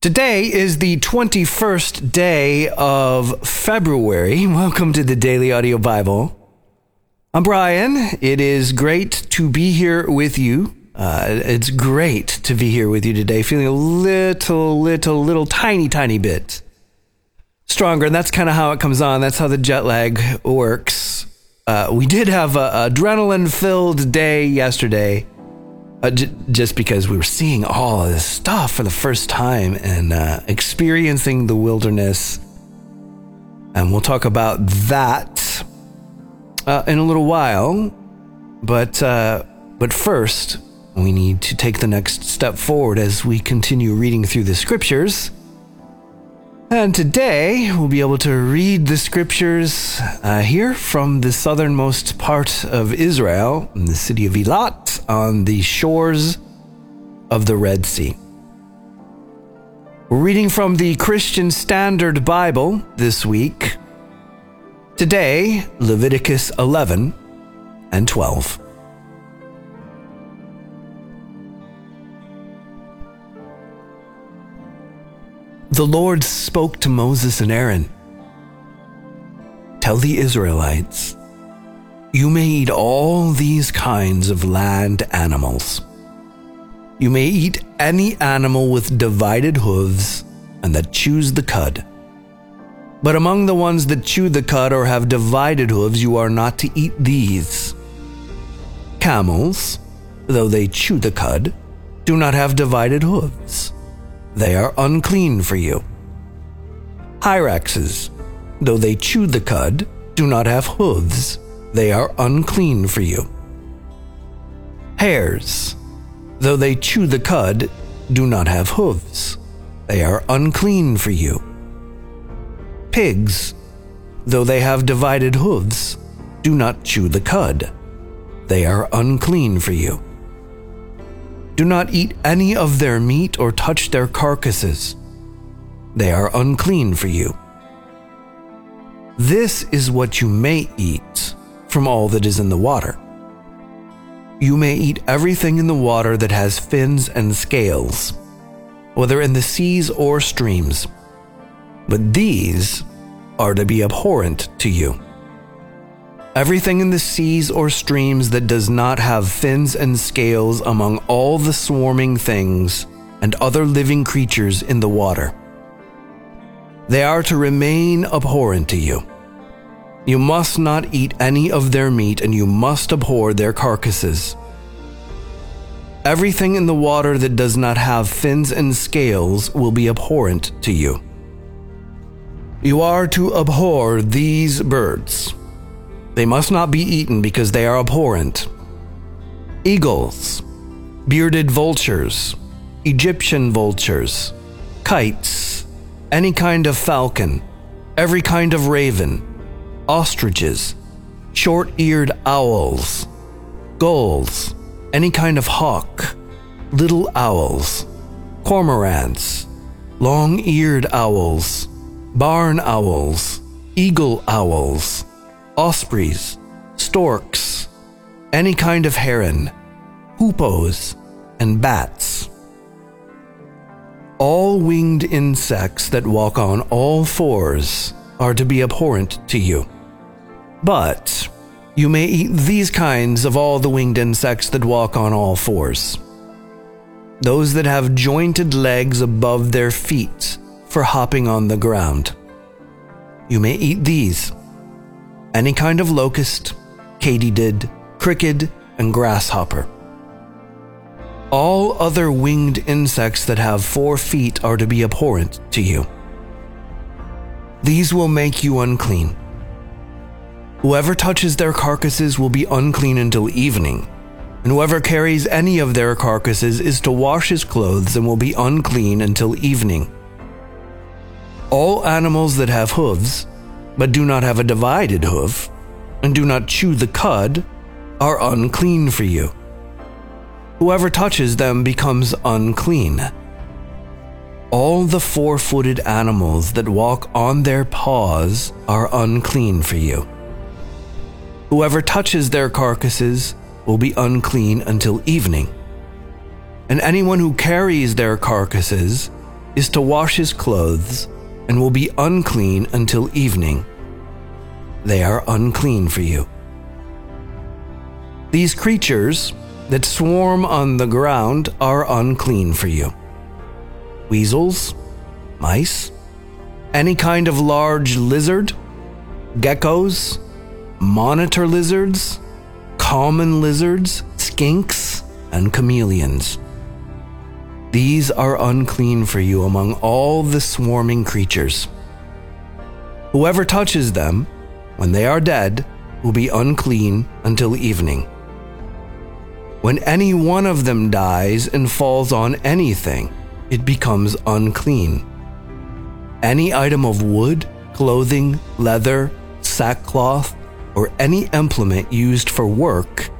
Today is the 21st day of February. Welcome to the Daily Audio Bible. I'm Brian. It is great to be here with you. Uh, it's great to be here with you today, feeling a little, little, little tiny, tiny bit stronger. And that's kind of how it comes on. That's how the jet lag works. Uh, we did have an adrenaline filled day yesterday uh, j- just because we were seeing all this stuff for the first time and uh, experiencing the wilderness. And we'll talk about that uh, in a little while. But, uh, but first, we need to take the next step forward as we continue reading through the scriptures. And today we'll be able to read the scriptures uh, here from the southernmost part of Israel, in the city of Eilat, on the shores of the Red Sea. We're reading from the Christian Standard Bible this week. Today, Leviticus 11 and 12. The Lord spoke to Moses and Aaron Tell the Israelites, you may eat all these kinds of land animals. You may eat any animal with divided hooves and that chews the cud. But among the ones that chew the cud or have divided hooves, you are not to eat these. Camels, though they chew the cud, do not have divided hooves they are unclean for you. Hyraxes, though they chew the cud, do not have hooves, they are unclean for you. Hares, though they chew the cud, do not have hooves, they are unclean for you. Pigs, though they have divided hooves, do not chew the cud, they are unclean for you. Do not eat any of their meat or touch their carcasses. They are unclean for you. This is what you may eat from all that is in the water. You may eat everything in the water that has fins and scales, whether in the seas or streams, but these are to be abhorrent to you. Everything in the seas or streams that does not have fins and scales among all the swarming things and other living creatures in the water. They are to remain abhorrent to you. You must not eat any of their meat, and you must abhor their carcasses. Everything in the water that does not have fins and scales will be abhorrent to you. You are to abhor these birds they must not be eaten because they are abhorrent. Eagles, bearded vultures, Egyptian vultures, kites, any kind of falcon, every kind of raven, ostriches, short eared owls, gulls, any kind of hawk, little owls, cormorants, long eared owls, barn owls, eagle owls ospreys, storks, any kind of heron, hoopoes, and bats. All winged insects that walk on all fours are to be abhorrent to you. But you may eat these kinds of all the winged insects that walk on all fours. Those that have jointed legs above their feet for hopping on the ground. You may eat these any kind of locust, katydid, cricket, and grasshopper. All other winged insects that have four feet are to be abhorrent to you. These will make you unclean. Whoever touches their carcasses will be unclean until evening, and whoever carries any of their carcasses is to wash his clothes and will be unclean until evening. All animals that have hooves, but do not have a divided hoof, and do not chew the cud, are unclean for you. Whoever touches them becomes unclean. All the four footed animals that walk on their paws are unclean for you. Whoever touches their carcasses will be unclean until evening. And anyone who carries their carcasses is to wash his clothes and will be unclean until evening. They are unclean for you. These creatures that swarm on the ground are unclean for you. Weasels, mice, any kind of large lizard, geckos, monitor lizards, common lizards, skinks, and chameleons. These are unclean for you among all the swarming creatures. Whoever touches them, when they are dead, will be unclean until evening. When any one of them dies and falls on anything, it becomes unclean. Any item of wood, clothing, leather, sackcloth, or any implement used for work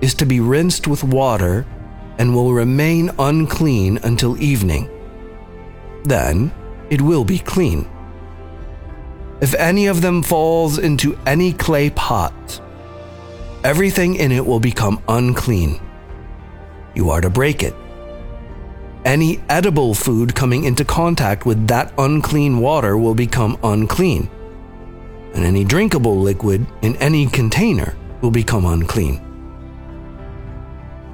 is to be rinsed with water and will remain unclean until evening. Then it will be clean. If any of them falls into any clay pot, everything in it will become unclean. You are to break it. Any edible food coming into contact with that unclean water will become unclean, and any drinkable liquid in any container will become unclean.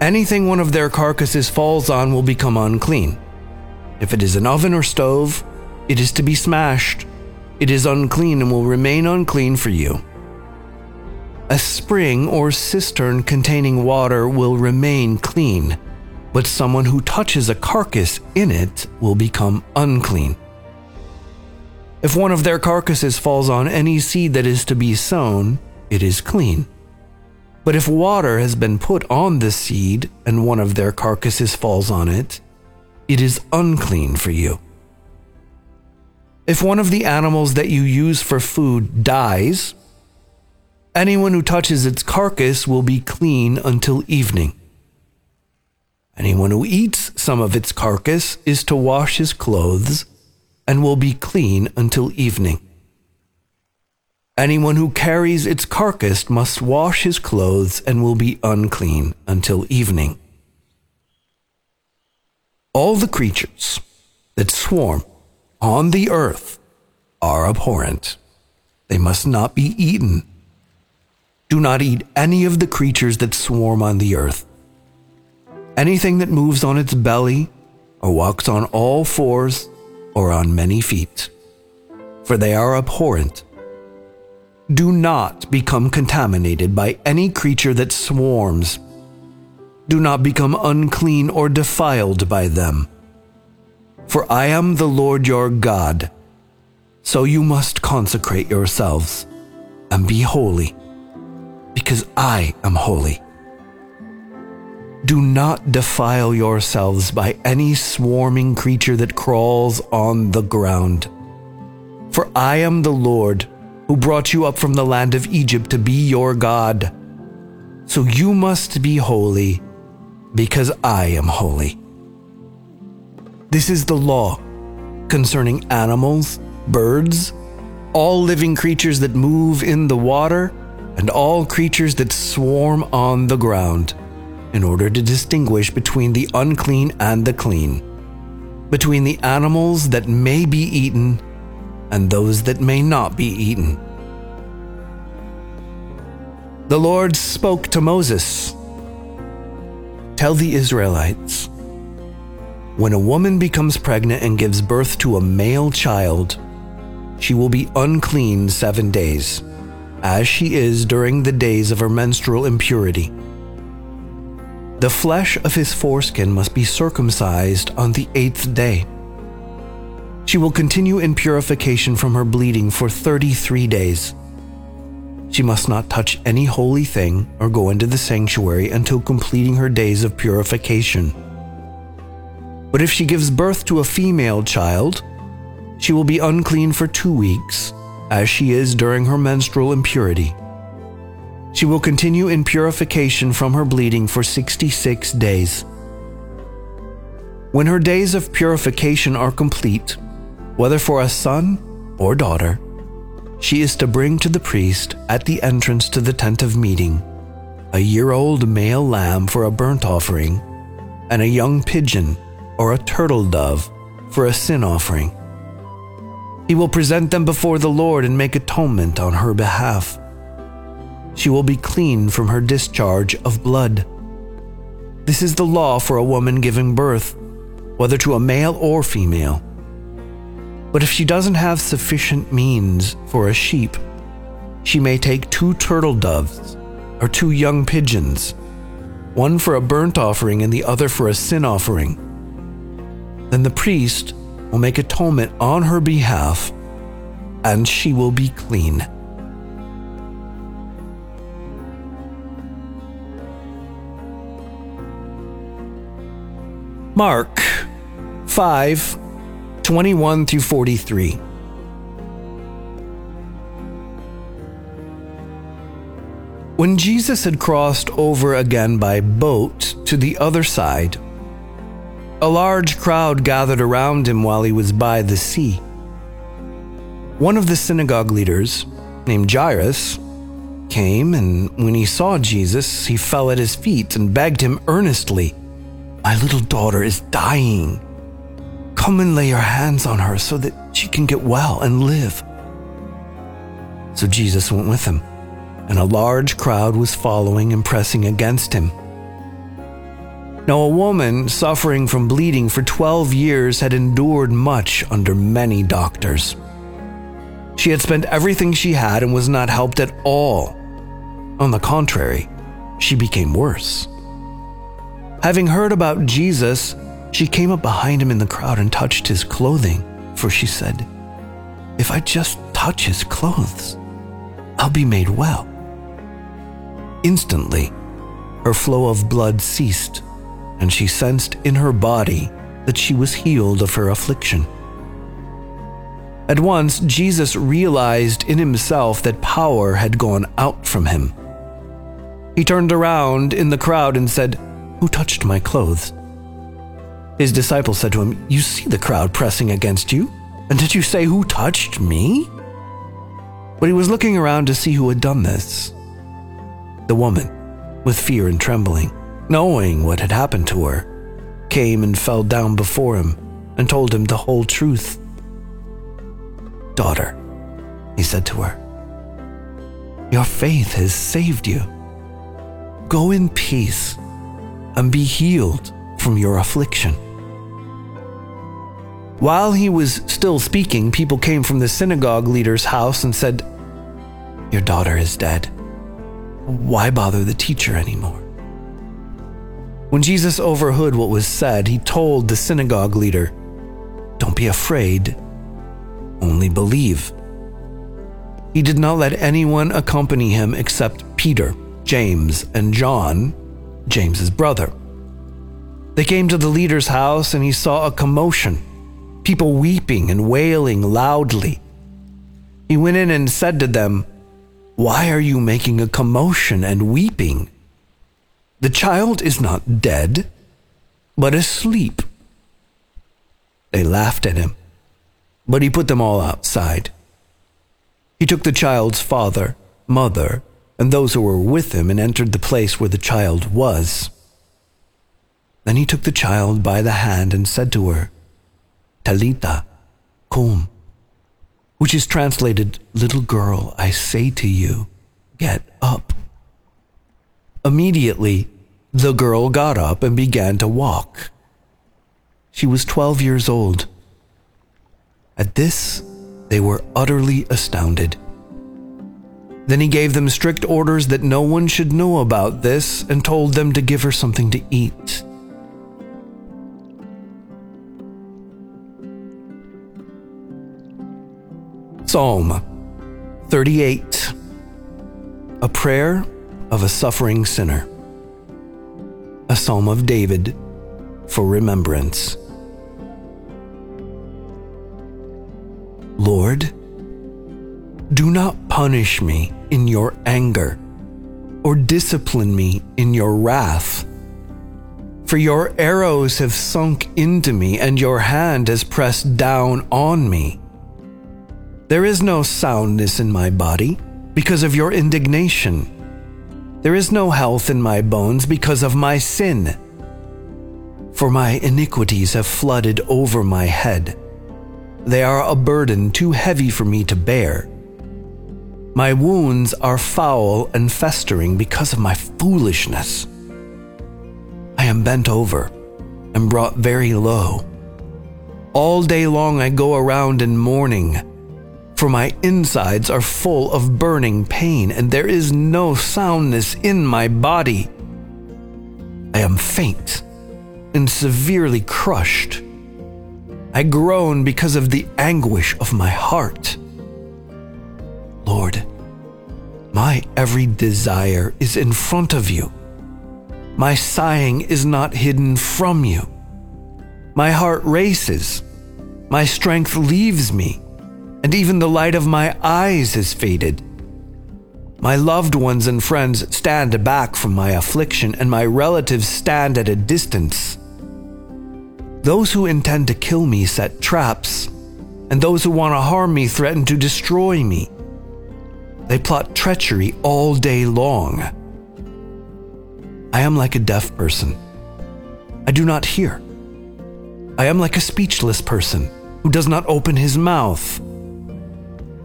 Anything one of their carcasses falls on will become unclean. If it is an oven or stove, it is to be smashed. It is unclean and will remain unclean for you. A spring or cistern containing water will remain clean, but someone who touches a carcass in it will become unclean. If one of their carcasses falls on any seed that is to be sown, it is clean. But if water has been put on the seed and one of their carcasses falls on it, it is unclean for you. If one of the animals that you use for food dies, anyone who touches its carcass will be clean until evening. Anyone who eats some of its carcass is to wash his clothes and will be clean until evening. Anyone who carries its carcass must wash his clothes and will be unclean until evening. All the creatures that swarm on the earth are abhorrent. They must not be eaten. Do not eat any of the creatures that swarm on the earth. Anything that moves on its belly, or walks on all fours, or on many feet, for they are abhorrent do not become contaminated by any creature that swarms. Do not become unclean or defiled by them. For I am the Lord your God. So you must consecrate yourselves and be holy, because I am holy. Do not defile yourselves by any swarming creature that crawls on the ground. For I am the Lord who brought you up from the land of Egypt to be your God. So you must be holy, because I am holy. This is the law concerning animals, birds, all living creatures that move in the water, and all creatures that swarm on the ground, in order to distinguish between the unclean and the clean, between the animals that may be eaten and those that may not be eaten. The Lord spoke to Moses Tell the Israelites, when a woman becomes pregnant and gives birth to a male child, she will be unclean seven days, as she is during the days of her menstrual impurity. The flesh of his foreskin must be circumcised on the eighth day. She will continue in purification from her bleeding for 33 days. She must not touch any holy thing or go into the sanctuary until completing her days of purification. But if she gives birth to a female child, she will be unclean for two weeks, as she is during her menstrual impurity. She will continue in purification from her bleeding for 66 days. When her days of purification are complete, whether for a son or daughter, she is to bring to the priest at the entrance to the tent of meeting a year old male lamb for a burnt offering, and a young pigeon or a turtle dove for a sin offering. He will present them before the Lord and make atonement on her behalf. She will be clean from her discharge of blood. This is the law for a woman giving birth, whether to a male or female. But if she doesn't have sufficient means for a sheep, she may take two turtle doves or two young pigeons, one for a burnt offering and the other for a sin offering. Then the priest will make atonement on her behalf, and she will be clean. Mark 5 21 through 43. When Jesus had crossed over again by boat to the other side, a large crowd gathered around him while he was by the sea. One of the synagogue leaders, named Jairus, came, and when he saw Jesus, he fell at his feet and begged him earnestly, My little daughter is dying. Come and lay your hands on her so that she can get well and live. So Jesus went with him and a large crowd was following and pressing against him. Now, a woman suffering from bleeding for 12 years had endured much under many doctors. She had spent everything she had and was not helped at all. On the contrary, she became worse. Having heard about Jesus, she came up behind him in the crowd and touched his clothing, for she said, If I just touch his clothes, I'll be made well. Instantly, her flow of blood ceased, and she sensed in her body that she was healed of her affliction. At once, Jesus realized in himself that power had gone out from him. He turned around in the crowd and said, Who touched my clothes? His disciples said to him, You see the crowd pressing against you, and did you say, Who touched me? But he was looking around to see who had done this. The woman, with fear and trembling, knowing what had happened to her, came and fell down before him and told him the whole truth. Daughter, he said to her, your faith has saved you. Go in peace and be healed from your affliction. While he was still speaking, people came from the synagogue leader's house and said, Your daughter is dead why bother the teacher anymore? When Jesus overheard what was said, he told the synagogue leader, Don't be afraid, only believe. He did not let anyone accompany him except Peter, James, and John, James's brother. They came to the leader's house and he saw a commotion, people weeping and wailing loudly. He went in and said to them, why are you making a commotion and weeping? The child is not dead, but asleep. They laughed at him, but he put them all outside. He took the child's father, mother, and those who were with him and entered the place where the child was. Then he took the child by the hand and said to her, Talitha, cum which is translated, Little girl, I say to you, get up. Immediately, the girl got up and began to walk. She was 12 years old. At this, they were utterly astounded. Then he gave them strict orders that no one should know about this and told them to give her something to eat. Psalm 38 A prayer of a suffering sinner. A psalm of David for remembrance. Lord, do not punish me in your anger or discipline me in your wrath. For your arrows have sunk into me, and your hand has pressed down on me. There is no soundness in my body because of your indignation. There is no health in my bones because of my sin. For my iniquities have flooded over my head. They are a burden too heavy for me to bear. My wounds are foul and festering because of my foolishness. I am bent over and brought very low. All day long I go around in mourning, for my insides are full of burning pain, and there is no soundness in my body. I am faint and severely crushed. I groan because of the anguish of my heart. Lord, my every desire is in front of you. My sighing is not hidden from you. My heart races, my strength leaves me, and even the light of my eyes has faded. My loved ones and friends stand back from my affliction, and my relatives stand at a distance. Those who intend to kill me set traps, and those who want to harm me threaten to destroy me. They plot treachery all day long. I am like a deaf person. I do not hear. I am like a speechless person who does not open his mouth.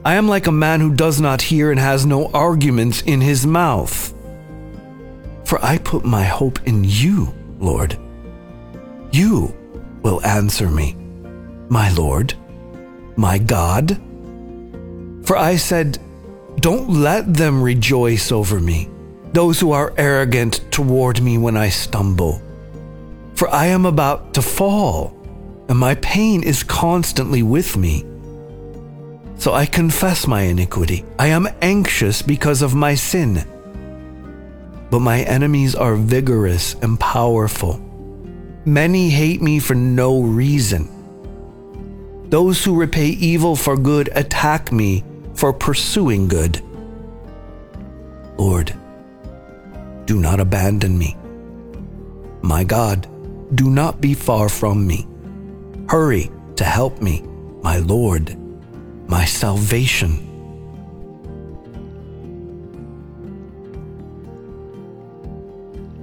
I am like a man who does not hear and has no arguments in his mouth. For I put my hope in you, Lord. You will answer me, my Lord, my God. For I said, Don't let them rejoice over me, those who are arrogant toward me when I stumble. For I am about to fall, and my pain is constantly with me. So I confess my iniquity. I am anxious because of my sin. But my enemies are vigorous and powerful. Many hate me for no reason. Those who repay evil for good attack me for pursuing good. Lord, do not abandon me. My God, do not be far from me. Hurry to help me, my Lord, my salvation.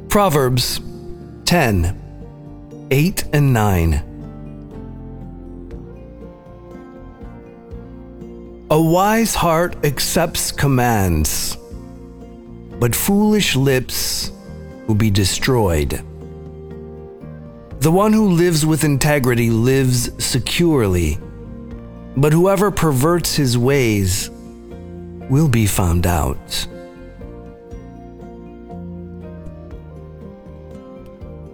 Proverbs 10 8 and 9. A wise heart accepts commands, but foolish lips will be destroyed. The one who lives with integrity lives securely, but whoever perverts his ways will be found out.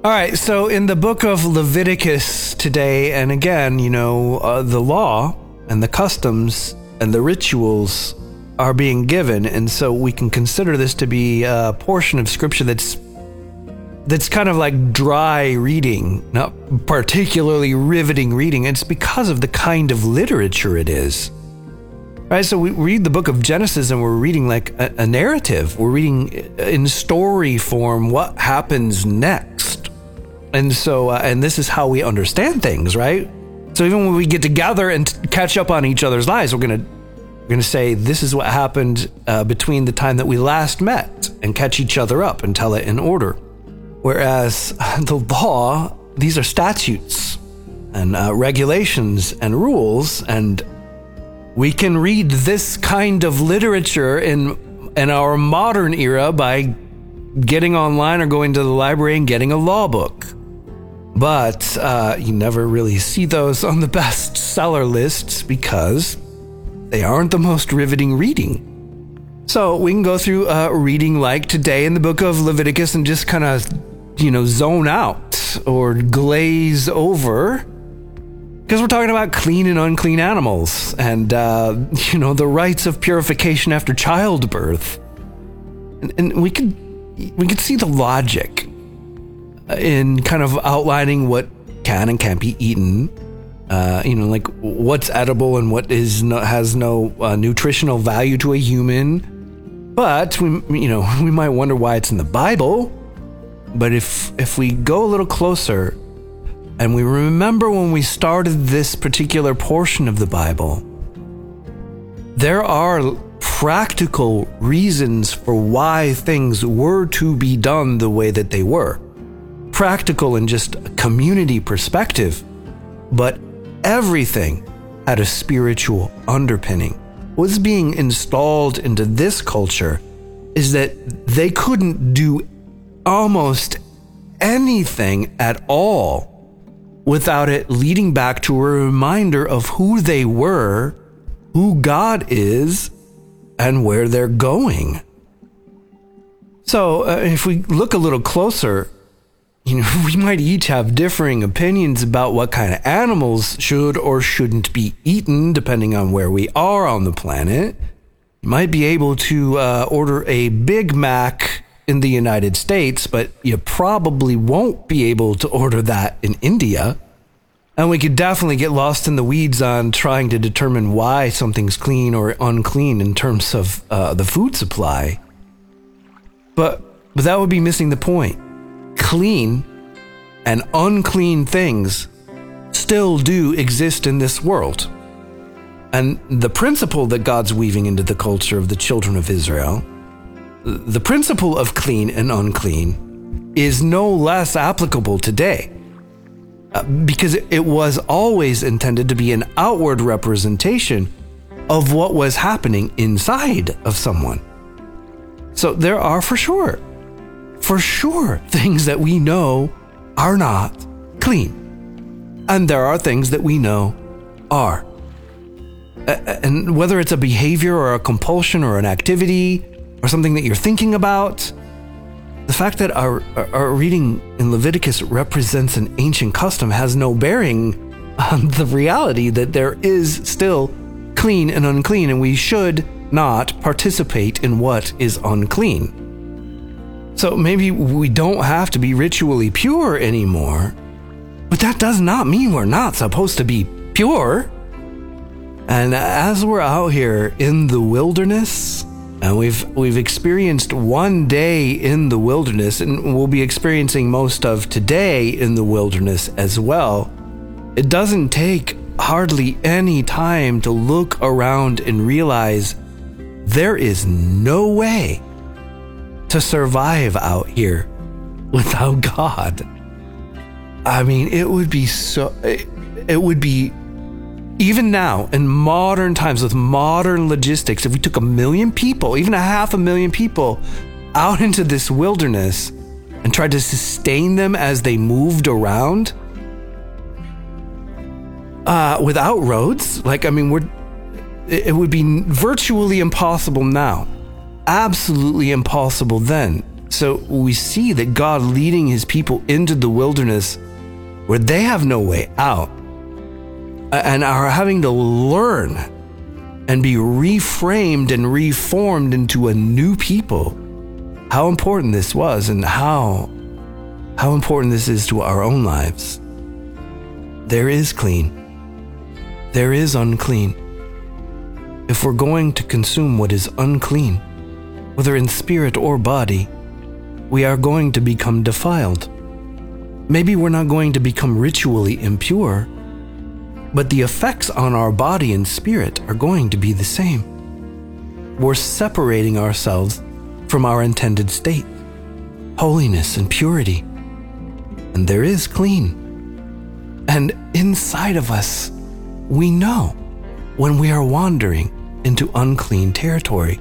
All right, so in the book of Leviticus today, and again, you know, uh, the law and the customs and the rituals are being given, and so we can consider this to be a portion of scripture that's that's kind of like dry reading, not particularly riveting reading. It's because of the kind of literature it is. Right, so we read the book of Genesis and we're reading like a, a narrative. We're reading in story form what happens next and so, uh, and this is how we understand things, right? So even when we get together and catch up on each other's lives, we're gonna we're gonna say this is what happened uh, between the time that we last met, and catch each other up and tell it in order. Whereas the law, these are statutes and uh, regulations and rules, and we can read this kind of literature in in our modern era by getting online or going to the library and getting a law book but uh, you never really see those on the bestseller lists because they aren't the most riveting reading. So we can go through a reading like today in the book of Leviticus and just kind of, you know, zone out or glaze over because we're talking about clean and unclean animals and, uh, you know, the rites of purification after childbirth. And, and we could we could see the logic in kind of outlining what can and can't be eaten. Uh, you know, like what's edible and what is no, has no uh, nutritional value to a human. But we, you know, we might wonder why it's in the Bible. But if if we go a little closer, and we remember when we started this particular portion of the Bible, there are practical reasons for why things were to be done the way that they were. practical in just a community perspective, but everything had a spiritual underpinning. What's being installed into this culture is that they couldn't do almost anything at all without it leading back to a reminder of who they were, who God is, and where they're going. So, uh, if we look a little closer, you know, we might each have differing opinions about what kind of animals should or shouldn't be eaten, depending on where we are on the planet. You might be able to uh, order a Big Mac in the United States, but you probably won't be able to order that in India. And we could definitely get lost in the weeds on trying to determine why something's clean or unclean in terms of uh, the food supply. But, but that would be missing the point. Clean and unclean things still do exist in this world. And the principle that God's weaving into the culture of the children of Israel, the principle of clean and unclean, is no less applicable today. Uh, because it was always intended to be an outward representation of what was happening inside of someone. So there are for sure, for sure, things that we know are not clean. And there are things that we know are. And whether it's a behavior or a compulsion or an activity or something that you're thinking about, the fact that our, our reading in Leviticus represents an ancient custom has no bearing on the reality that there is still clean and unclean, and we should not participate in what is unclean. So maybe we don't have to be ritually pure anymore, but that does not mean we're not supposed to be pure. And as we're out here in the wilderness, and we've we've experienced one day in the wilderness, and we'll be experiencing most of today in the wilderness as well. It doesn't take hardly any time to look around and realize there is no way to survive out here without God. I mean, it would be so, it, it would be even now, in modern times, with modern logistics, if we took a million people, even a half a million people, out into this wilderness and tried to sustain them as they moved around uh, without roads, like, I mean, we're, it would be virtually impossible now. Absolutely impossible then. So we see that God leading his people into the wilderness where they have no way out and are having to learn and be reframed and reformed into a new people. How important this was and how how important this is to our own lives. There is clean. There is unclean. If we're going to consume what is unclean, whether in spirit or body, we are going to become defiled. Maybe we're not going to become ritually impure, but the effects on our body and spirit are going to be the same. We're separating ourselves from our intended state, holiness and purity. And there is clean. And inside of us, we know when we are wandering into unclean territory.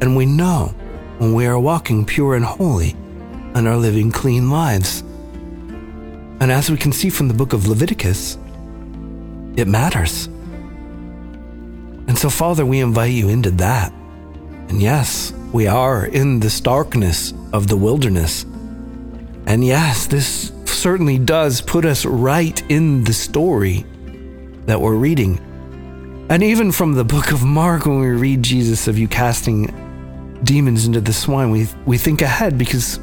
And we know when we are walking pure and holy and are living clean lives. And as we can see from the book of Leviticus, it matters. And so, Father, we invite you into that. And yes, we are in this darkness of the wilderness. And yes, this certainly does put us right in the story that we're reading. And even from the book of Mark, when we read Jesus of you casting demons into the swine, we, we think ahead because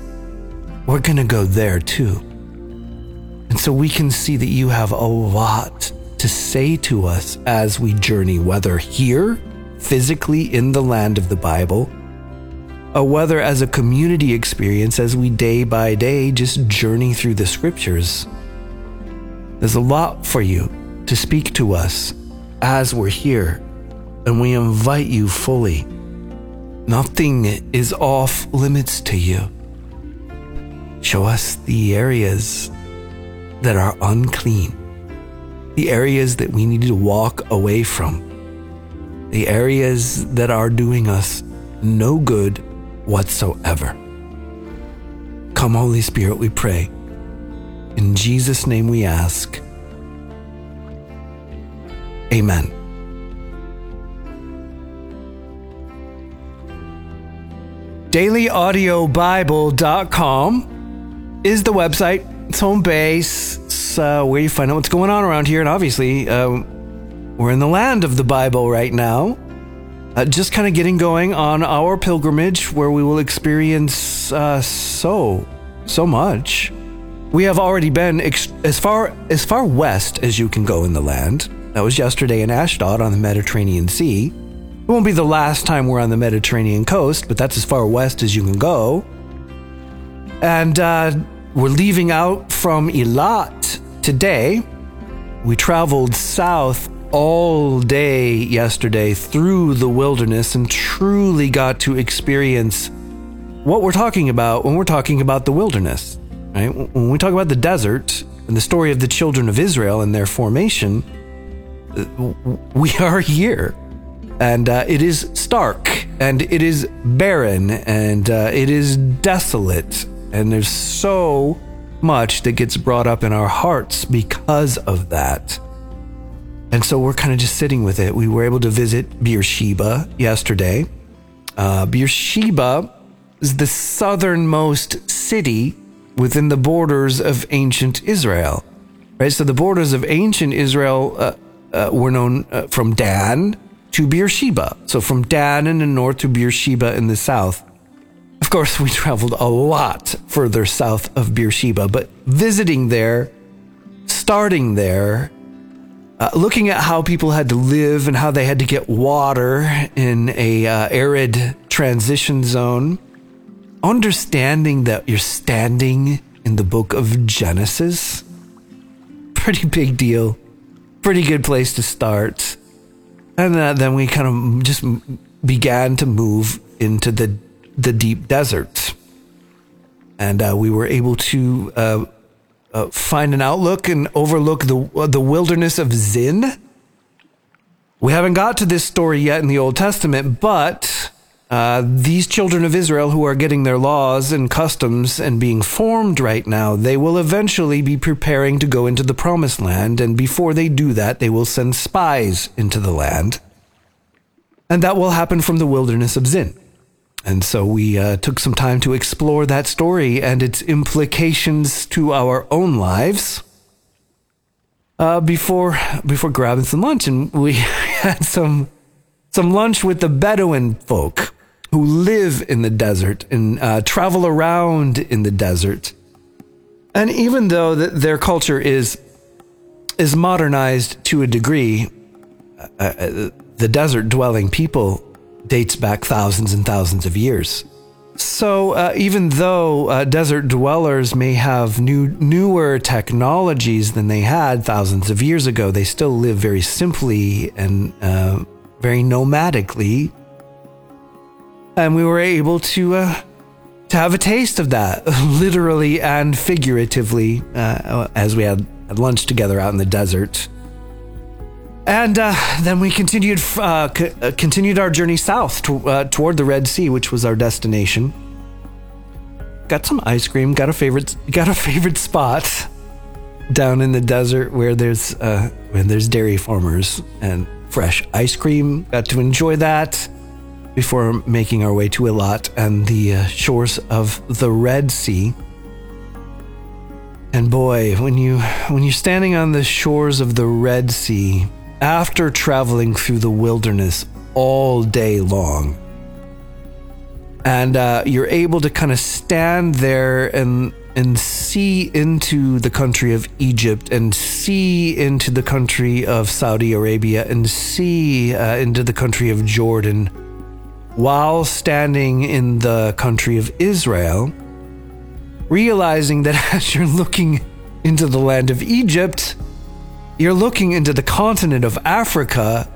we're going to go there too. And so we can see that you have a lot to say to us as we journey, whether here, physically in the land of the Bible, or whether as a community experience as we day by day just journey through the scriptures. There's a lot for you to speak to us as we're here, and we invite you fully. Nothing is off limits to you. show us the areas that are unclean, the areas that we need to walk away from, the areas that are doing us no good whatsoever. Come, Holy Spirit, we pray. In Jesus' name we ask. Amen. DailyAudioBible.com is the website. It's home base. Uh, where you find out what's going on around here. And obviously, uh, we're in the land of the Bible right now. Uh, just kind of getting going on our pilgrimage where we will experience uh, so, so much. We have already been ex- as far as far west as you can go in the land. That was yesterday in Ashdod on the Mediterranean Sea. It won't be the last time we're on the Mediterranean coast, but that's as far west as you can go. And uh, we're leaving out from Eilat today. We traveled south all day yesterday through the wilderness and truly got to experience what we're talking about when we're talking about the wilderness. Right? When we talk about the desert and the story of the children of Israel and their formation, we are here. And uh, it is stark and it is barren and uh, it is desolate. And there's so much that gets brought up in our hearts because of that. And so we're kind of just sitting with it. We were able to visit Beersheba yesterday. Uh, Beersheba is the southernmost city within the borders of ancient Israel. Right? So the borders of ancient Israel uh, uh, were known uh, from Dan to Beersheba. So from Dan in the north to Beersheba in the south. Of course, we traveled a lot further south of Beersheba, but visiting there, starting there, uh, looking at how people had to live and how they had to get water in a uh, arid transition zone, understanding that you're standing in the book of Genesis, pretty big deal pretty good place to start. And uh, then we kind of just began to move into the the deep desert, and uh, we were able to uh, uh find an outlook and overlook the uh, the wilderness of Zin. We haven't got to this story yet in the Old Testament, but uh, these children of Israel who are getting their laws and customs and being formed right now, they will eventually be preparing to go into the promised land. And before they do that, they will send spies into the land. And that will happen from the wilderness of Zin. And so we uh, took some time to explore that story and its implications to our own lives. Uh, before before grabbing some lunch, and we had some some lunch with the Bedouin folk who live in the desert and uh, travel around in the desert. And even though the, their culture is is modernized to a degree, uh, uh, the desert dwelling people dates back thousands and thousands of years. So uh, even though uh, desert dwellers may have new newer technologies than they had thousands of years ago, they still live very simply and uh, very nomadically and we were able to uh, to have a taste of that, literally and figuratively, uh, as we had, had lunch together out in the desert. And uh, then we continued uh, c- uh, continued our journey south uh, toward the Red Sea, which was our destination. Got some ice cream. Got a favorite. Got a favorite spot down in the desert where there's uh, where there's dairy farmers and fresh ice cream. Got to enjoy that before making our way to Eilat and the uh, shores of the Red Sea. And boy, when you when you're standing on the shores of the Red Sea after traveling through the wilderness all day long, and uh, you're able to kind of stand there and and see into the country of Egypt and see into the country of Saudi Arabia and see uh, into the country of Jordan while standing in the country of Israel, realizing that as you're looking into the land of Egypt, you're looking into the continent of Africa,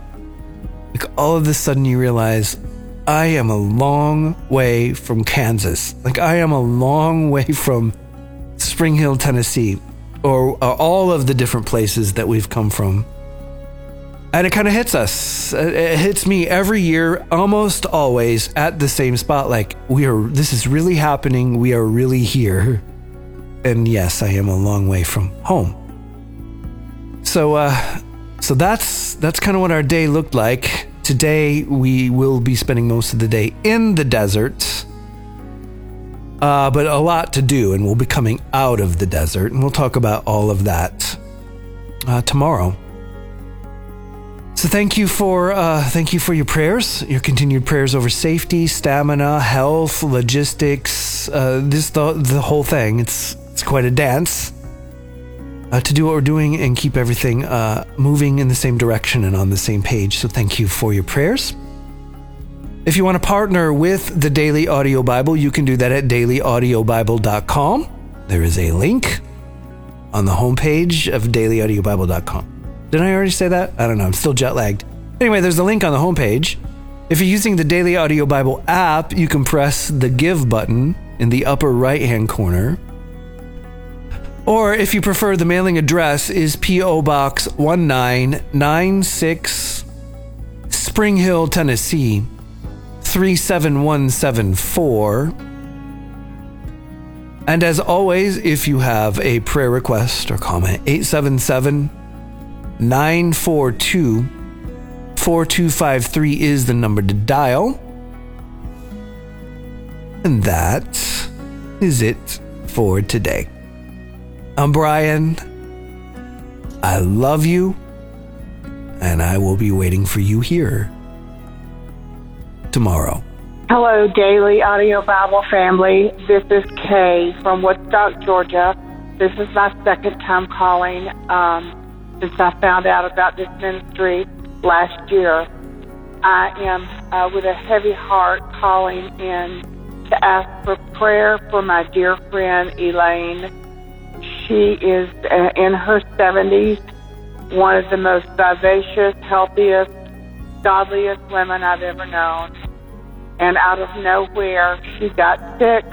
like all of a sudden you realize, I am a long way from Kansas. Like I am a long way from Spring Hill, Tennessee, or, or all of the different places that we've come from. And it kind of hits us. It hits me every year, almost always at the same spot. Like, we are, this is really happening. We are really here. And yes, I am a long way from home. So, uh, so that's that's kind of what our day looked like. Today we will be spending most of the day in the desert, uh, but a lot to do, and we'll be coming out of the desert, and we'll talk about all of that uh, tomorrow. So thank you for uh, thank you for your prayers, your continued prayers over safety, stamina, health, logistics, uh, this the the whole thing. It's it's quite a dance uh, to do what we're doing and keep everything uh, moving in the same direction and on the same page. So thank you for your prayers. If you want to partner with the Daily Audio Bible, you can do that at dailyaudiobible.com. There is a link on the homepage of dailyaudiobible.com. Did I already say that? I don't know. I'm still jet lagged. Anyway, there's a link on the homepage. If you're using the Daily Audio Bible app, you can press the Give button in the upper right hand corner. Or if you prefer, the mailing address is P.O. Box 1996, Spring Hill, Tennessee 37174. And as always, if you have a prayer request or comment, 877 942 4253 is the number to dial. And that is it for today. I'm Brian. I love you, and I will be waiting for you here tomorrow. Hello, Daily Audio Bible family. This is Kay from Woodstock, Georgia. This is my second time calling. Um, since I found out about this ministry last year. I am uh, with a heavy heart calling in to ask for prayer for my dear friend Elaine. She is uh, in her 70s, one of the most vivacious, healthiest, godliest women I've ever known. And out of nowhere, she got sick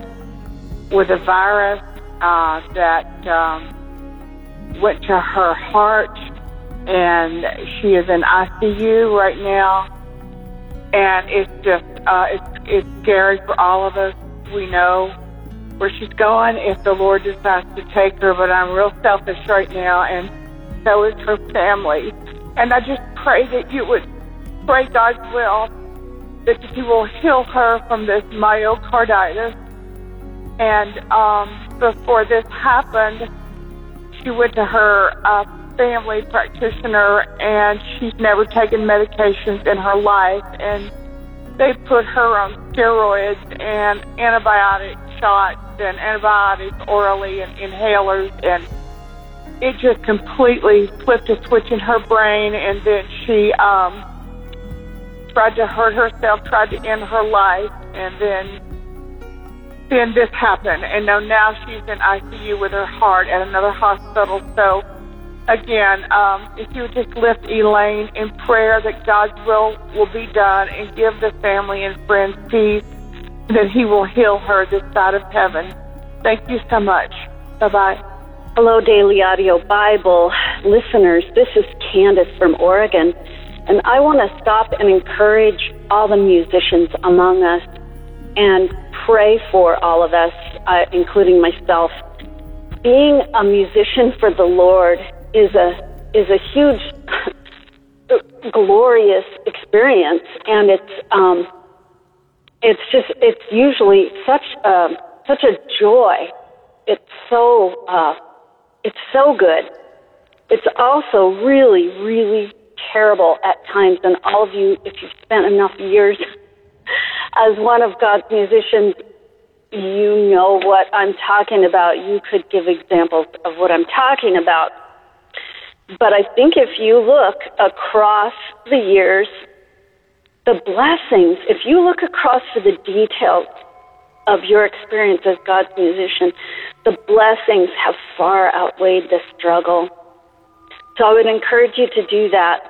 with a virus uh, that um, went to her heart, and she is in ICU right now. And it's just uh, it's it's scary for all of us. We know where she's going if the Lord decides to take her, but I'm real selfish right now, and so is her family. And I just pray that you would pray God's will that He will heal her from this myocarditis. And um, before this happened, she went to her uh, family practitioner and she's never taken medications in her life and they put her on steroids and antibiotic shots and antibiotics orally and inhalers and it just completely flipped a switch in her brain and then she um tried to hurt herself, tried to end her life and then then this happened. And now now she's in ICU with her heart at another hospital. So again, um, if you would just lift Elaine in prayer that God's will will be done and give the family and friends peace, that He will heal her this side of heaven. Thank you so much. Bye bye. Hello, Daily Audio Bible listeners. This is Candace from Oregon, and I want to stop and encourage all the musicians among us and pray for all of us, uh, including myself. Being a musician for the Lord is a is a huge glorious experience and it's um it's just it's usually such a such a joy. It's so uh it's so good. It's also really really terrible at times and all of you if you've spent enough years as one of god's musicians you know what i'm talking about. You could give examples of what i'm talking about. But I think if you look across the years, the blessings, if you look across to the details of your experience as God's musician, the blessings have far outweighed the struggle. So I would encourage you to do that.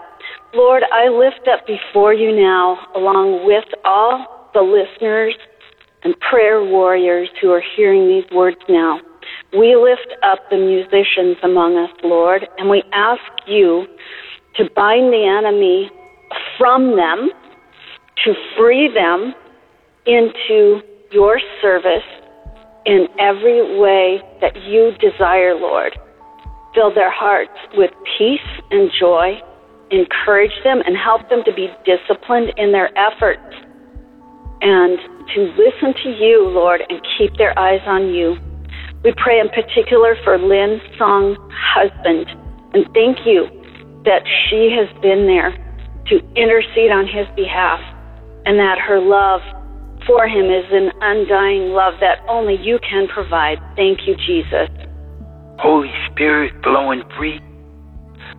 Lord, I lift up before you now, along with all the listeners and prayer warriors who are hearing these words now. We lift up the musicians among us, Lord, and we ask you to bind the enemy from them, to free them into your service in every way that you desire, Lord. Fill their hearts with peace and joy, encourage them, and help them to be disciplined in their efforts and to listen to you, Lord, and keep their eyes on you. We pray in particular for Lynn Song's husband, and thank you that she has been there to intercede on his behalf, and that her love for him is an undying love that only you can provide. Thank you, Jesus. Holy Spirit flowing free,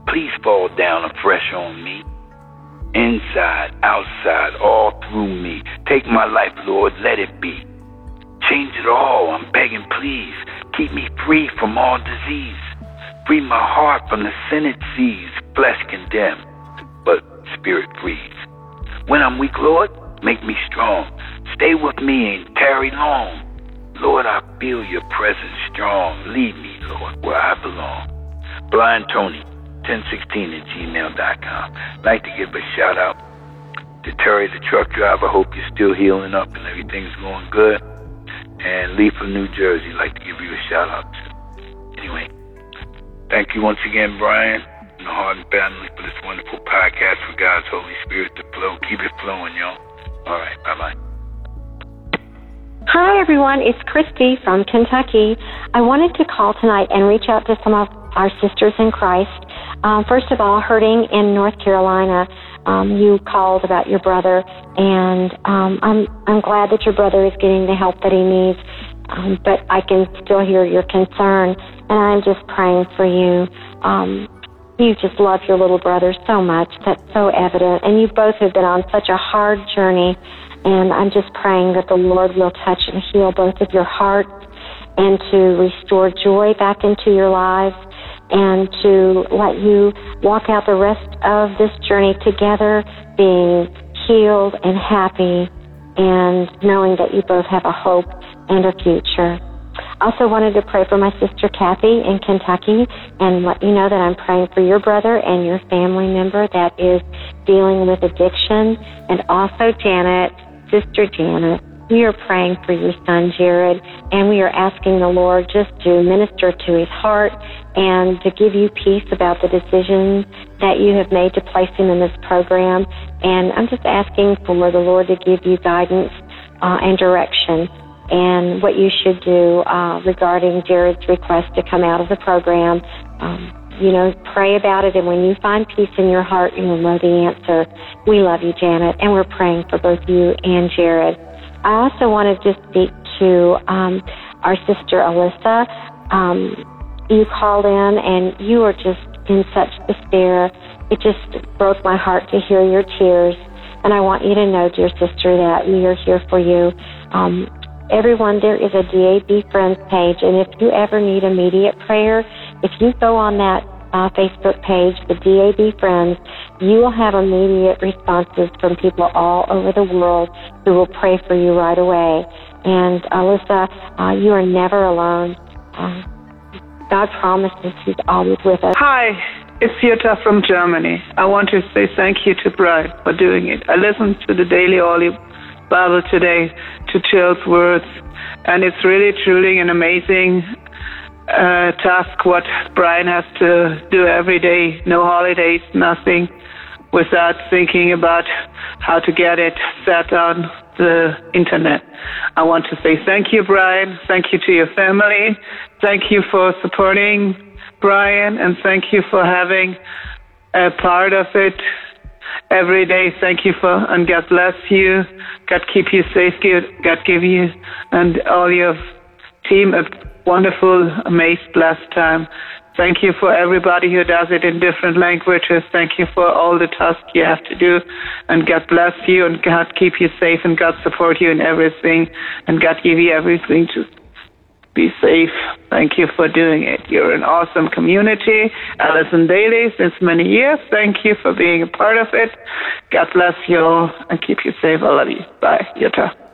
please fall down afresh on me. Inside, outside, all through me. Take my life, Lord, let it be. Change it all, I'm begging, please. Keep me free from all disease. Free my heart from the sin it sees, flesh condemned, but spirit frees. When I'm weak, Lord, make me strong. Stay with me and tarry long. Lord, I feel your presence strong. Lead me, Lord, where I belong. Blind Tony, 1016 at gmail.com. Like to give a shout out to Terry, the truck driver. Hope you're still healing up and everything's going good. And Lee from New Jersey, like to give you a shout out. Anyway, thank you once again, Brian and the Hardin family, for this wonderful podcast for God's Holy Spirit to flow. Keep it flowing, y'all. All right, bye bye. Hi, everyone. It's Christy from Kentucky. I wanted to call tonight and reach out to some of our sisters in Christ. Um, first of all, hurting in North Carolina. Um, you called about your brother, and um, I'm I'm glad that your brother is getting the help that he needs. Um, but I can still hear your concern, and I'm just praying for you. Um, you just love your little brother so much. That's so evident, and you both have been on such a hard journey and I'm just praying that the Lord will touch and heal both of your hearts and to restore joy back into your lives and to let you walk out the rest of this journey together being healed and happy and knowing that you both have a hope and a future. Also wanted to pray for my sister Kathy in Kentucky and let you know that I'm praying for your brother and your family member that is dealing with addiction and also Janet Sister Janet, we are praying for your son Jared, and we are asking the Lord just to minister to his heart and to give you peace about the decision that you have made to place him in this program. And I'm just asking for the Lord to give you guidance uh, and direction and what you should do uh, regarding Jared's request to come out of the program. Um, you know, pray about it, and when you find peace in your heart, you'll know the answer. We love you, Janet, and we're praying for both you and Jared. I also want to just speak to um, our sister Alyssa. Um, you called in, and you were just in such despair. It just broke my heart to hear your tears. And I want you to know, dear sister, that we are here for you. Um, everyone, there is a DAB Friends page, and if you ever need immediate prayer, if you go on that uh, Facebook page, the DAB Friends, you will have immediate responses from people all over the world who will pray for you right away. And Alyssa, uh, you are never alone. Uh, God promises He's always with us. Hi, it's Jutta from Germany. I want to say thank you to Brian for doing it. I listened to the Daily Audio Bible today, to Jill's words, and it's really, truly an amazing uh, task what Brian has to do every day. No holidays, nothing, without thinking about how to get it set on the internet. I want to say thank you, Brian. Thank you to your family. Thank you for supporting Brian, and thank you for having a part of it every day. Thank you for, and God bless you. God keep you safe. God give you and all your team a wonderful, amazed, blessed time. Thank you for everybody who does it in different languages. Thank you for all the tasks you have to do. And God bless you and God keep you safe and God support you in everything and God give you everything to be safe. Thank you for doing it. You're an awesome community. Allison Daly, since many years. Thank you for being a part of it. God bless you all and keep you safe. I love you. Bye. Jutta.